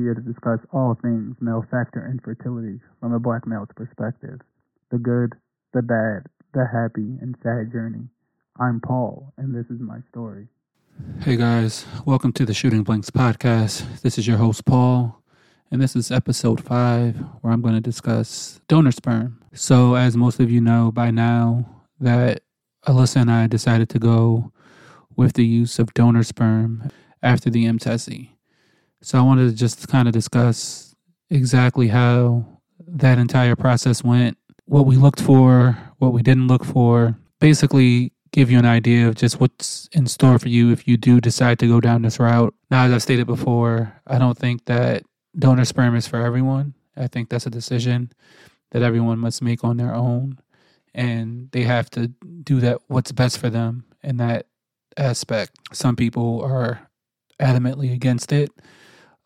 here to discuss all things male factor infertility from a black male's perspective the good, the bad, the happy, and sad journey. I'm Paul, and this is my story. Hey guys, welcome to the Shooting Blanks Podcast. This is your host, Paul, and this is episode five where I'm going to discuss donor sperm. So, as most of you know by now, that Alyssa and I decided to go with the use of donor sperm after the mTESE. So I wanted to just kind of discuss exactly how that entire process went, what we looked for, what we didn't look for, basically give you an idea of just what's in store for you if you do decide to go down this route. Now, as I've stated before, I don't think that donor sperm is for everyone. I think that's a decision that everyone must make on their own. And they have to do that what's best for them in that aspect. Some people are adamantly against it.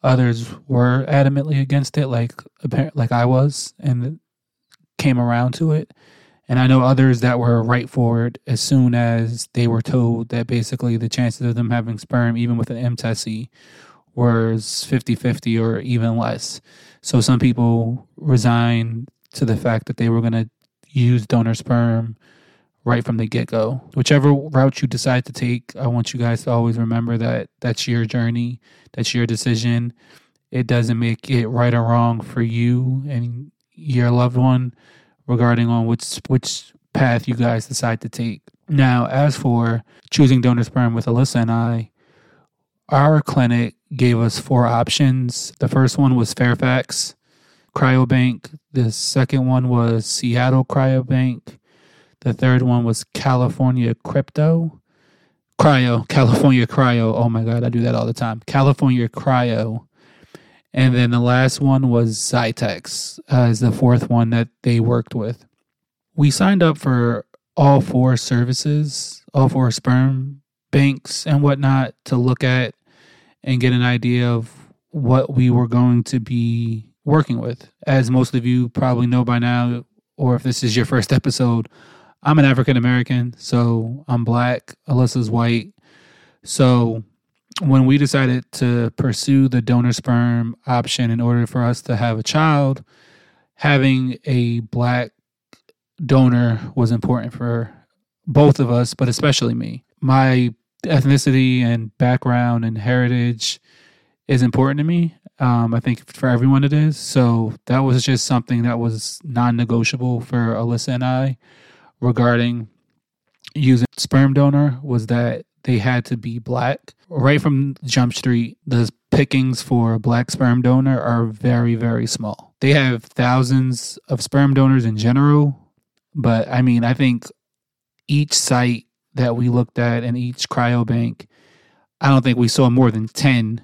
Others were adamantly against it, like like I was, and came around to it. And I know others that were right for it as soon as they were told that basically the chances of them having sperm, even with an mTESE, was 50 50 or even less. So some people resigned to the fact that they were going to use donor sperm right from the get go. Whichever route you decide to take, I want you guys to always remember that that's your journey, that's your decision. It doesn't make it right or wrong for you and your loved one regarding on which which path you guys decide to take. Now, as for choosing donor sperm with Alyssa and I, our clinic gave us four options. The first one was Fairfax Cryobank. The second one was Seattle Cryobank. The third one was California Crypto. Cryo, California Cryo. Oh my God, I do that all the time. California Cryo. And then the last one was Xytex uh, as the fourth one that they worked with. We signed up for all four services, all four sperm banks and whatnot to look at and get an idea of what we were going to be working with. As most of you probably know by now, or if this is your first episode, I'm an African American, so I'm black. Alyssa's white. So when we decided to pursue the donor sperm option in order for us to have a child, having a black donor was important for both of us, but especially me. My ethnicity and background and heritage is important to me. Um, I think for everyone it is. So that was just something that was non negotiable for Alyssa and I regarding using sperm donor was that they had to be black. Right from Jump Street, the pickings for black sperm donor are very, very small. They have thousands of sperm donors in general, but I mean, I think each site that we looked at and each cryobank, I don't think we saw more than 10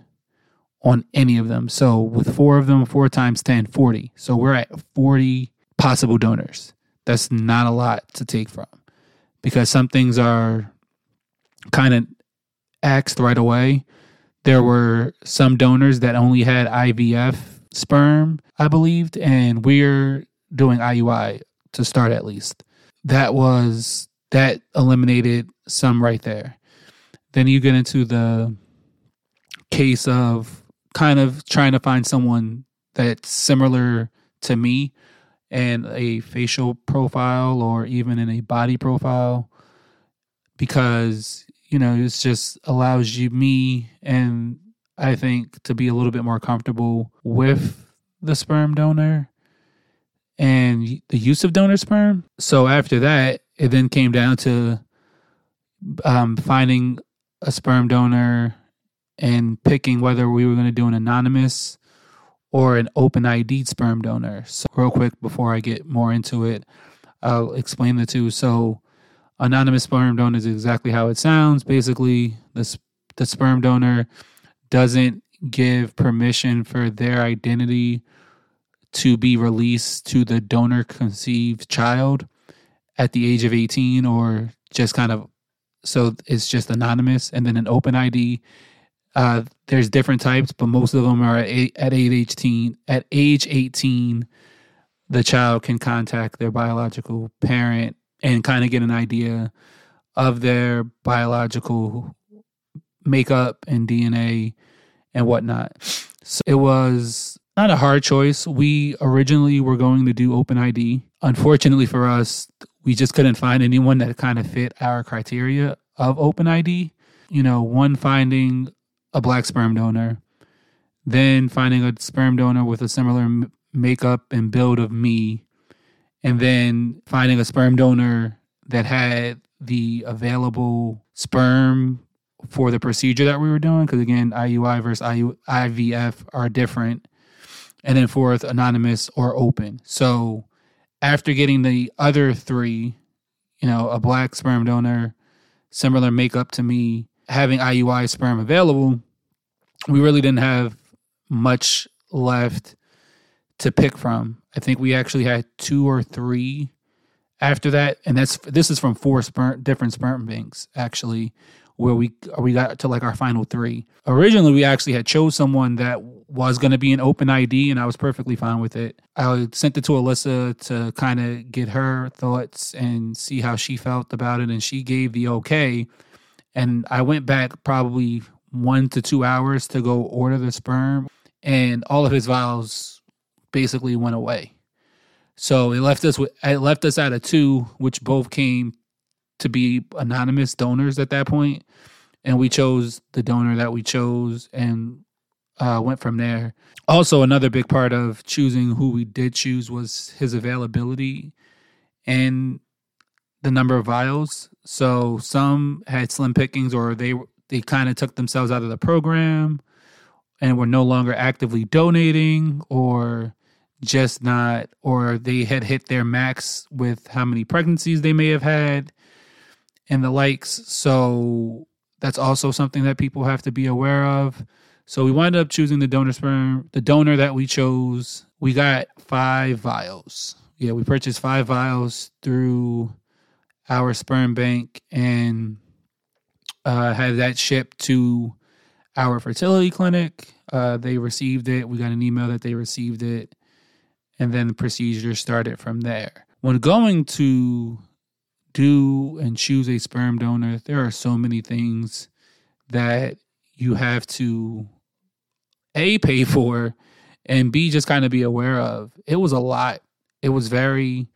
on any of them. So with four of them, four times 10, 40. So we're at 40 possible donors that's not a lot to take from because some things are kind of axed right away. There were some donors that only had IVF sperm, I believed, and we're doing IUI to start at least. That was that eliminated some right there. Then you get into the case of kind of trying to find someone that's similar to me and a facial profile or even in a body profile because you know it just allows you me and i think to be a little bit more comfortable with the sperm donor and the use of donor sperm. So after that it then came down to um, finding a sperm donor and picking whether we were going to do an anonymous or an open ID sperm donor. So, real quick before I get more into it, I'll explain the two. So, anonymous sperm donor is exactly how it sounds. Basically, the the sperm donor doesn't give permission for their identity to be released to the donor conceived child at the age of 18 or just kind of so it's just anonymous and then an open ID uh, there's different types, but most of them are at, at age 18. At age 18, the child can contact their biological parent and kind of get an idea of their biological makeup and DNA and whatnot. So it was not a hard choice. We originally were going to do Open ID. Unfortunately for us, we just couldn't find anyone that kind of fit our criteria of Open ID. You know, one finding a black sperm donor, then finding a sperm donor with a similar m- makeup and build of me, and then finding a sperm donor that had the available sperm for the procedure that we were doing. Because again, IUI versus IU, IVF are different. And then fourth, anonymous or open. So after getting the other three, you know, a black sperm donor, similar makeup to me, having IUI sperm available, we really didn't have much left to pick from. I think we actually had two or three after that, and that's this is from four sperm different sperm banks actually, where we we got to like our final three. Originally, we actually had chose someone that was going to be an open ID, and I was perfectly fine with it. I sent it to Alyssa to kind of get her thoughts and see how she felt about it, and she gave the okay. And I went back probably one to two hours to go order the sperm, and all of his vials basically went away. So it left us with it left us at a two, which both came to be anonymous donors at that point, and we chose the donor that we chose and uh, went from there. Also, another big part of choosing who we did choose was his availability and the number of vials. So some had slim pickings, or they they kind of took themselves out of the program and were no longer actively donating, or just not, or they had hit their max with how many pregnancies they may have had and the likes. So that's also something that people have to be aware of. So we wound up choosing the donor sperm, the donor that we chose. We got five vials. Yeah, we purchased five vials through our sperm bank and uh, had that shipped to our fertility clinic. Uh, they received it. We got an email that they received it and then the procedure started from there. When going to do and choose a sperm donor, there are so many things that you have to a pay for and b just kind of be aware of. It was a lot. It was very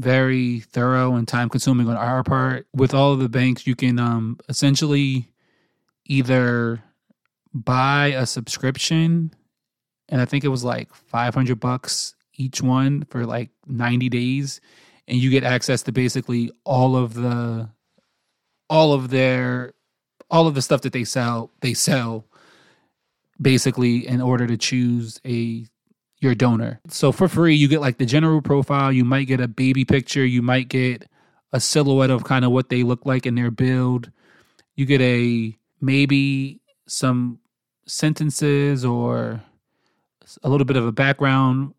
very thorough and time consuming on our part. With all of the banks, you can um essentially either buy a subscription and I think it was like 500 bucks each one for like 90 days and you get access to basically all of the all of their all of the stuff that they sell they sell basically in order to choose a your donor. So for free you get like the general profile, you might get a baby picture, you might get a silhouette of kind of what they look like in their build. You get a maybe some sentences or a little bit of a background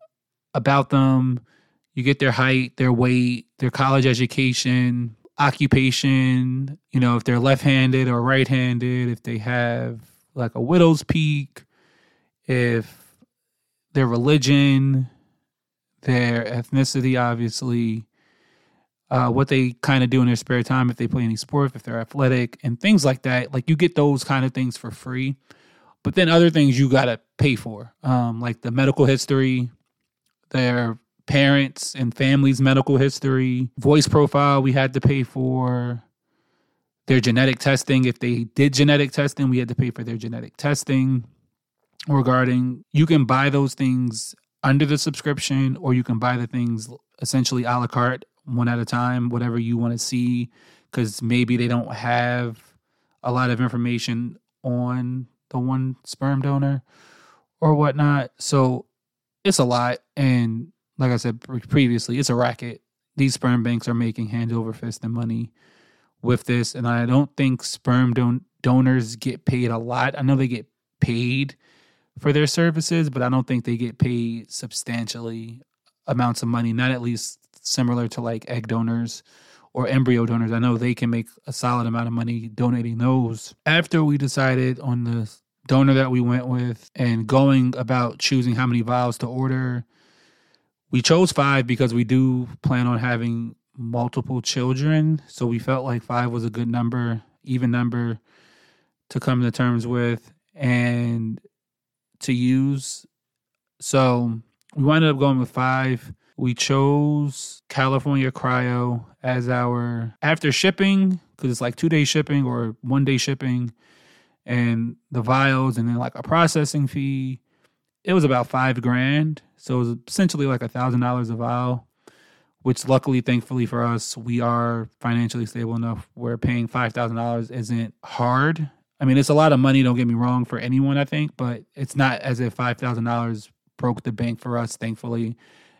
about them. You get their height, their weight, their college education, occupation, you know, if they're left handed or right handed, if they have like a widow's peak, if their religion, their ethnicity, obviously, uh, what they kind of do in their spare time, if they play any sport, if they're athletic, and things like that. Like you get those kind of things for free. But then other things you got to pay for, um, like the medical history, their parents and families' medical history, voice profile we had to pay for, their genetic testing. If they did genetic testing, we had to pay for their genetic testing. Regarding, you can buy those things under the subscription, or you can buy the things essentially a la carte, one at a time, whatever you want to see, because maybe they don't have a lot of information on the one sperm donor or whatnot. So it's a lot. And like I said previously, it's a racket. These sperm banks are making hand over fist and money with this. And I don't think sperm don- donors get paid a lot. I know they get paid for their services, but I don't think they get paid substantially amounts of money, not at least similar to like egg donors or embryo donors. I know they can make a solid amount of money donating those. After we decided on the donor that we went with and going about choosing how many vials to order. We chose five because we do plan on having multiple children. So we felt like five was a good number, even number to come to terms with. And to use. So we wound up going with five. We chose California Cryo as our after shipping because it's like two day shipping or one day shipping, and the vials and then like a processing fee. It was about five grand, so it was essentially like a thousand dollars a vial. Which luckily, thankfully for us, we are financially stable enough where paying five thousand dollars isn't hard. I mean, it's a lot of money. Don't get me wrong for anyone, I think, but it's not as if five thousand dollars broke the bank for us, thankfully.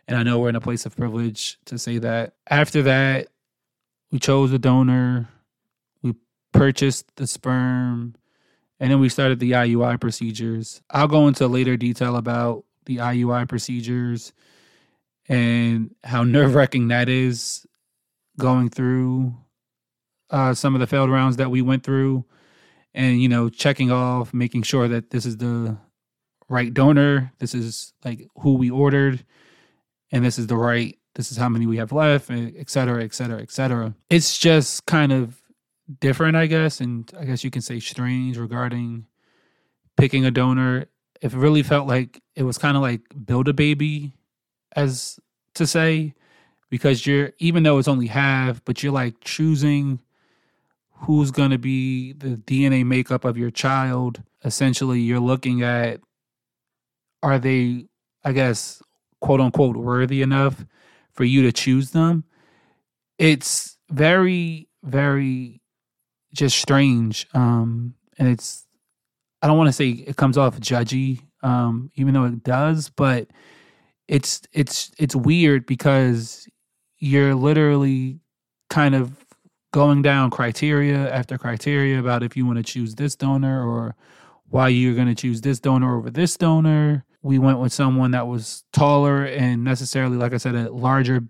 And I know we're in a place of privilege to say that. After that, we chose a donor, we purchased the sperm, and then we started the IUI procedures. I'll go into later detail about the IUI procedures and how nerve wracking that is going through uh, some of the failed rounds that we went through and you know checking off making sure that this is the right donor this is like who we ordered and this is the right this is how many we have left et cetera et cetera et cetera. It's just kind of different i guess and i guess you can say strange regarding picking a donor. It really felt like it was kind of like build a baby as to say because you're even though it's only half but you're like choosing who's going to be the DNA makeup of your child. Essentially, you're looking at are they, I guess, quote unquote, worthy enough for you to choose them? It's very, very just strange. Um, and it's, I don't want to say it comes off judgy, um, even though it does, but it's, it's, it's weird because you're literally kind of going down criteria after criteria about if you want to choose this donor or why you're going to choose this donor over this donor. We went with someone that was taller and necessarily, like I said, a larger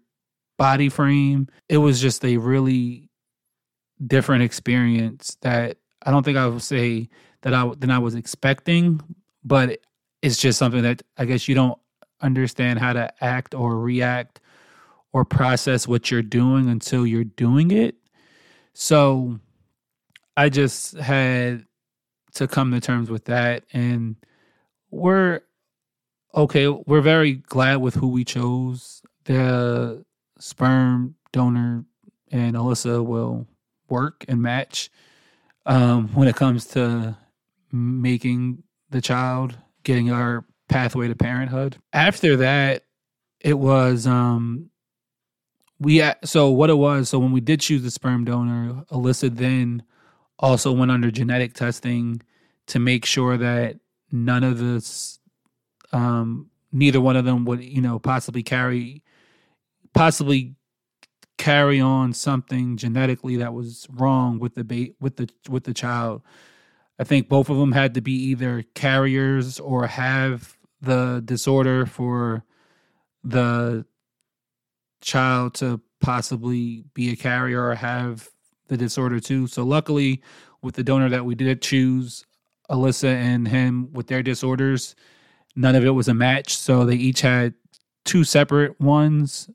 body frame. It was just a really different experience that I don't think I would say that I than I was expecting, but it's just something that I guess you don't understand how to act or react or process what you're doing until you're doing it. So I just had to come to terms with that. And we're okay. We're very glad with who we chose. The sperm donor and Alyssa will work and match um, when it comes to making the child, getting our pathway to parenthood. After that, it was um, we so what it was so when we did choose the sperm donor alyssa then also went under genetic testing to make sure that none of this um neither one of them would you know possibly carry possibly carry on something genetically that was wrong with the ba- with the with the child. I think both of them had to be either carriers or have the disorder for the child to possibly be a carrier or have the disorder too. So luckily, with the donor that we did choose, Alyssa and him with their disorders, none of it was a match. So they each had two separate ones.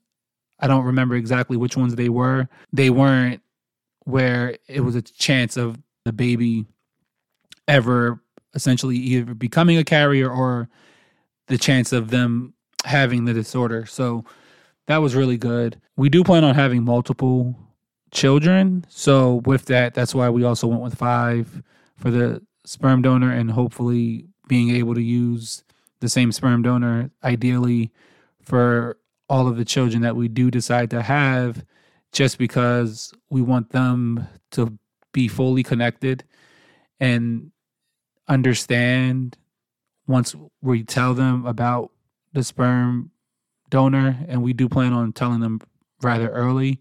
I don't remember exactly which ones they were. They weren't where it was a chance of the baby ever essentially either becoming a carrier or the chance of them having the disorder. So that was really good. We do plan on having multiple children. So with that, that's why we also went with five for the sperm donor and hopefully being able to use the same sperm donor ideally for all of the children that we do decide to have just because we want them to be fully connected and understand once we tell them about the sperm donor, and we do plan on telling them rather early.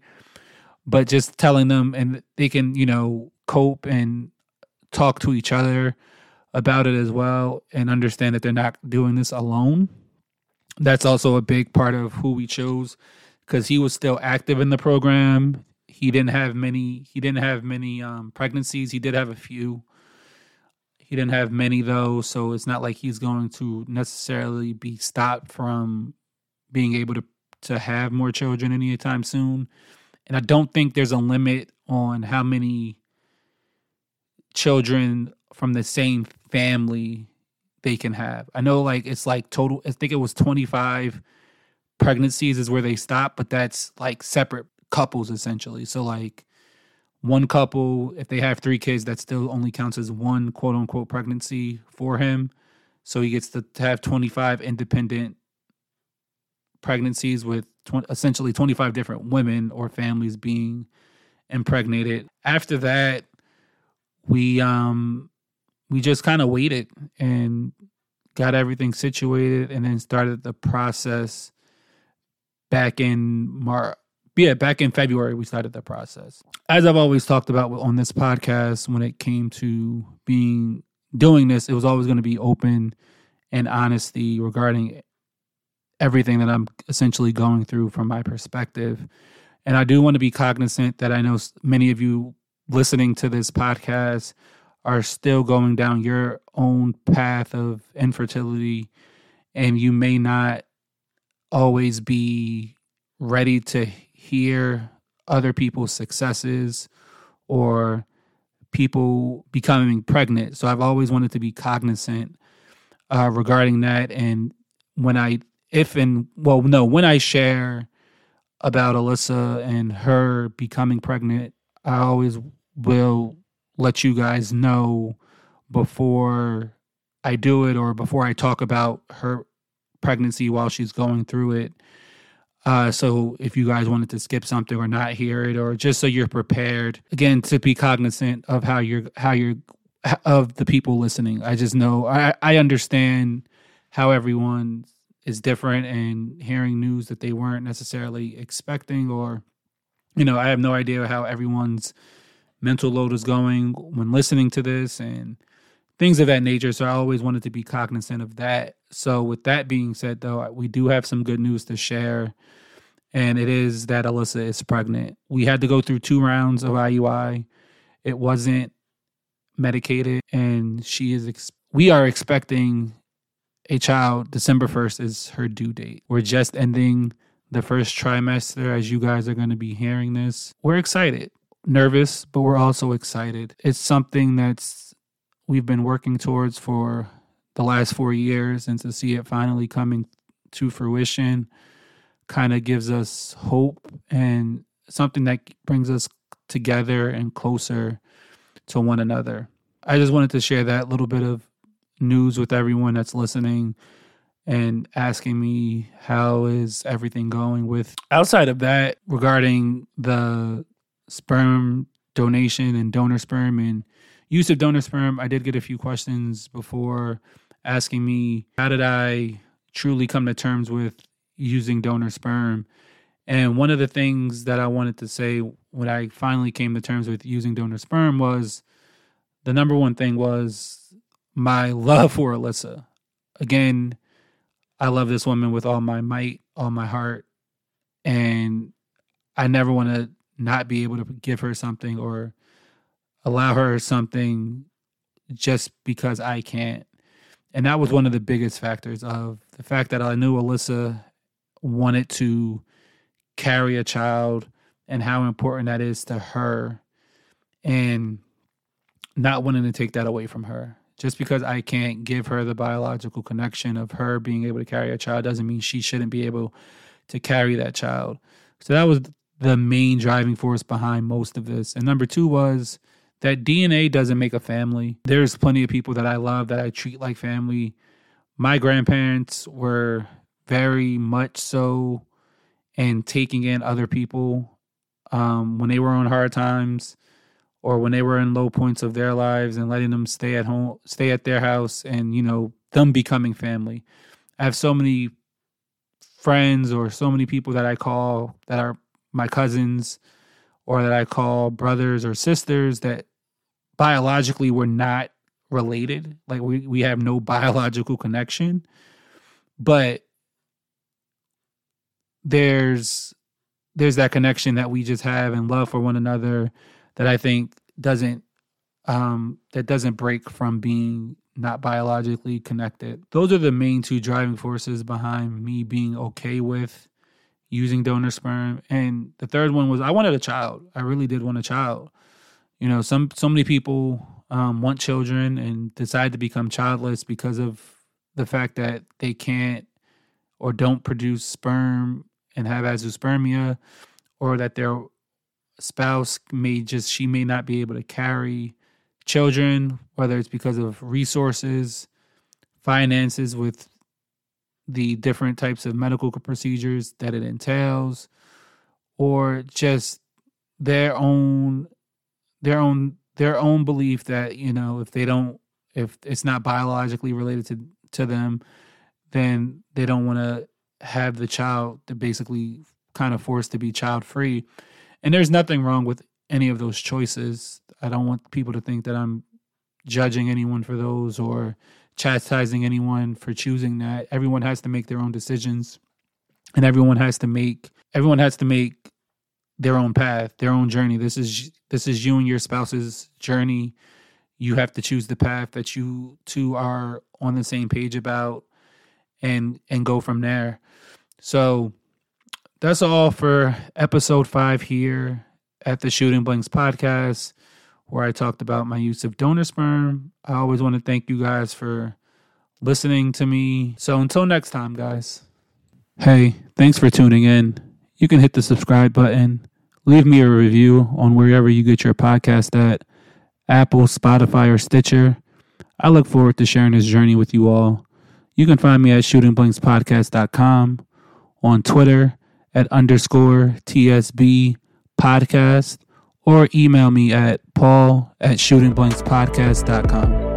But just telling them, and they can, you know, cope and talk to each other about it as well, and understand that they're not doing this alone. That's also a big part of who we chose because he was still active in the program. He didn't have many. He didn't have many um, pregnancies. He did have a few. He didn't have many though, so it's not like he's going to necessarily be stopped from being able to to have more children anytime soon. And I don't think there's a limit on how many children from the same family they can have. I know like it's like total I think it was 25 pregnancies is where they stop, but that's like separate couples essentially. So like one couple, if they have three kids, that still only counts as one quote unquote pregnancy for him. So he gets to have 25 independent pregnancies with tw- essentially 25 different women or families being impregnated. After that, we um we just kind of waited and got everything situated and then started the process back in March yeah, back in February, we started the process. As I've always talked about on this podcast, when it came to being doing this, it was always going to be open and honesty regarding everything that I'm essentially going through from my perspective. And I do want to be cognizant that I know many of you listening to this podcast are still going down your own path of infertility, and you may not always be ready to hear other people's successes or people becoming pregnant. So I've always wanted to be cognizant uh, regarding that. And when I, if and, well, no, when I share about Alyssa and her becoming pregnant, I always will let you guys know before I do it or before I talk about her pregnancy while she's going through it uh, so if you guys wanted to skip something or not hear it, or just so you're prepared, again, to be cognizant of how you're how you're of the people listening. I just know I I understand how everyone is different and hearing news that they weren't necessarily expecting, or you know, I have no idea how everyone's mental load is going when listening to this and things of that nature. So I always wanted to be cognizant of that. So with that being said, though, we do have some good news to share and it is that Alyssa is pregnant. We had to go through two rounds of IUI. It wasn't medicated, and she is. Ex- we are expecting a child. December first is her due date. We're just ending the first trimester. As you guys are going to be hearing this, we're excited, nervous, but we're also excited. It's something that's we've been working towards for the last four years, and to see it finally coming to fruition kind of gives us hope and something that brings us together and closer to one another. I just wanted to share that little bit of news with everyone that's listening and asking me how is everything going with outside of that regarding the sperm donation and donor sperm and use of donor sperm i did get a few questions before asking me how did i truly come to terms with using donor sperm. And one of the things that I wanted to say when I finally came to terms with using donor sperm was the number one thing was my love for Alyssa. Again, I love this woman with all my might, all my heart, and I never want to not be able to give her something or allow her something just because I can't. And that was one of the biggest factors of the fact that I knew Alyssa wanted to carry a child and how important that is to her and not wanting to take that away from her. Just because I can't give her the biological connection of her being able to carry a child doesn't mean she shouldn't be able to carry that child. So that was the main driving force behind most of this. And number two was that DNA doesn't make a family. There's plenty of people that I love that I treat like family. My grandparents were very much so and taking in other people um, when they were on hard times or when they were in low points of their lives and letting them stay at home stay at their house and you know them becoming family. I have so many friends or so many people that i call that are my cousins or that i call brothers or sisters that biologically we're not related. Like we, we have no biological connection. But there's there's that connection that we just have and love for one another that I think doesn't um that doesn't break from being not biologically connected. Those are the main two driving forces behind me being okay with using donor sperm. And the third one was I wanted a child. I really did want a child. You know, some so many people um, want children and decide to become childless because of the fact that they can't or don't produce sperm and have azoospermia, or that their spouse may just she may not be able to carry children, whether it's because of resources, finances with the different types of medical procedures that it entails, or just their own their own their own belief that you know if they don't if it's not biologically related to to them then they don't want to have the child to basically kind of forced to be child free and there's nothing wrong with any of those choices i don't want people to think that i'm judging anyone for those or chastising anyone for choosing that everyone has to make their own decisions and everyone has to make everyone has to make their own path, their own journey. This is this is you and your spouse's journey. You have to choose the path that you two are on the same page about and and go from there. So that's all for episode 5 here at the Shooting Blanks podcast where I talked about my use of donor sperm. I always want to thank you guys for listening to me. So until next time, guys. Hey, thanks for tuning in. You can hit the subscribe button leave me a review on wherever you get your podcast at Apple, Spotify, or Stitcher. I look forward to sharing this journey with you all. You can find me at shootingblankspodcast.com, on Twitter at underscore TSB podcast, or email me at paul at shootingblankspodcast.com.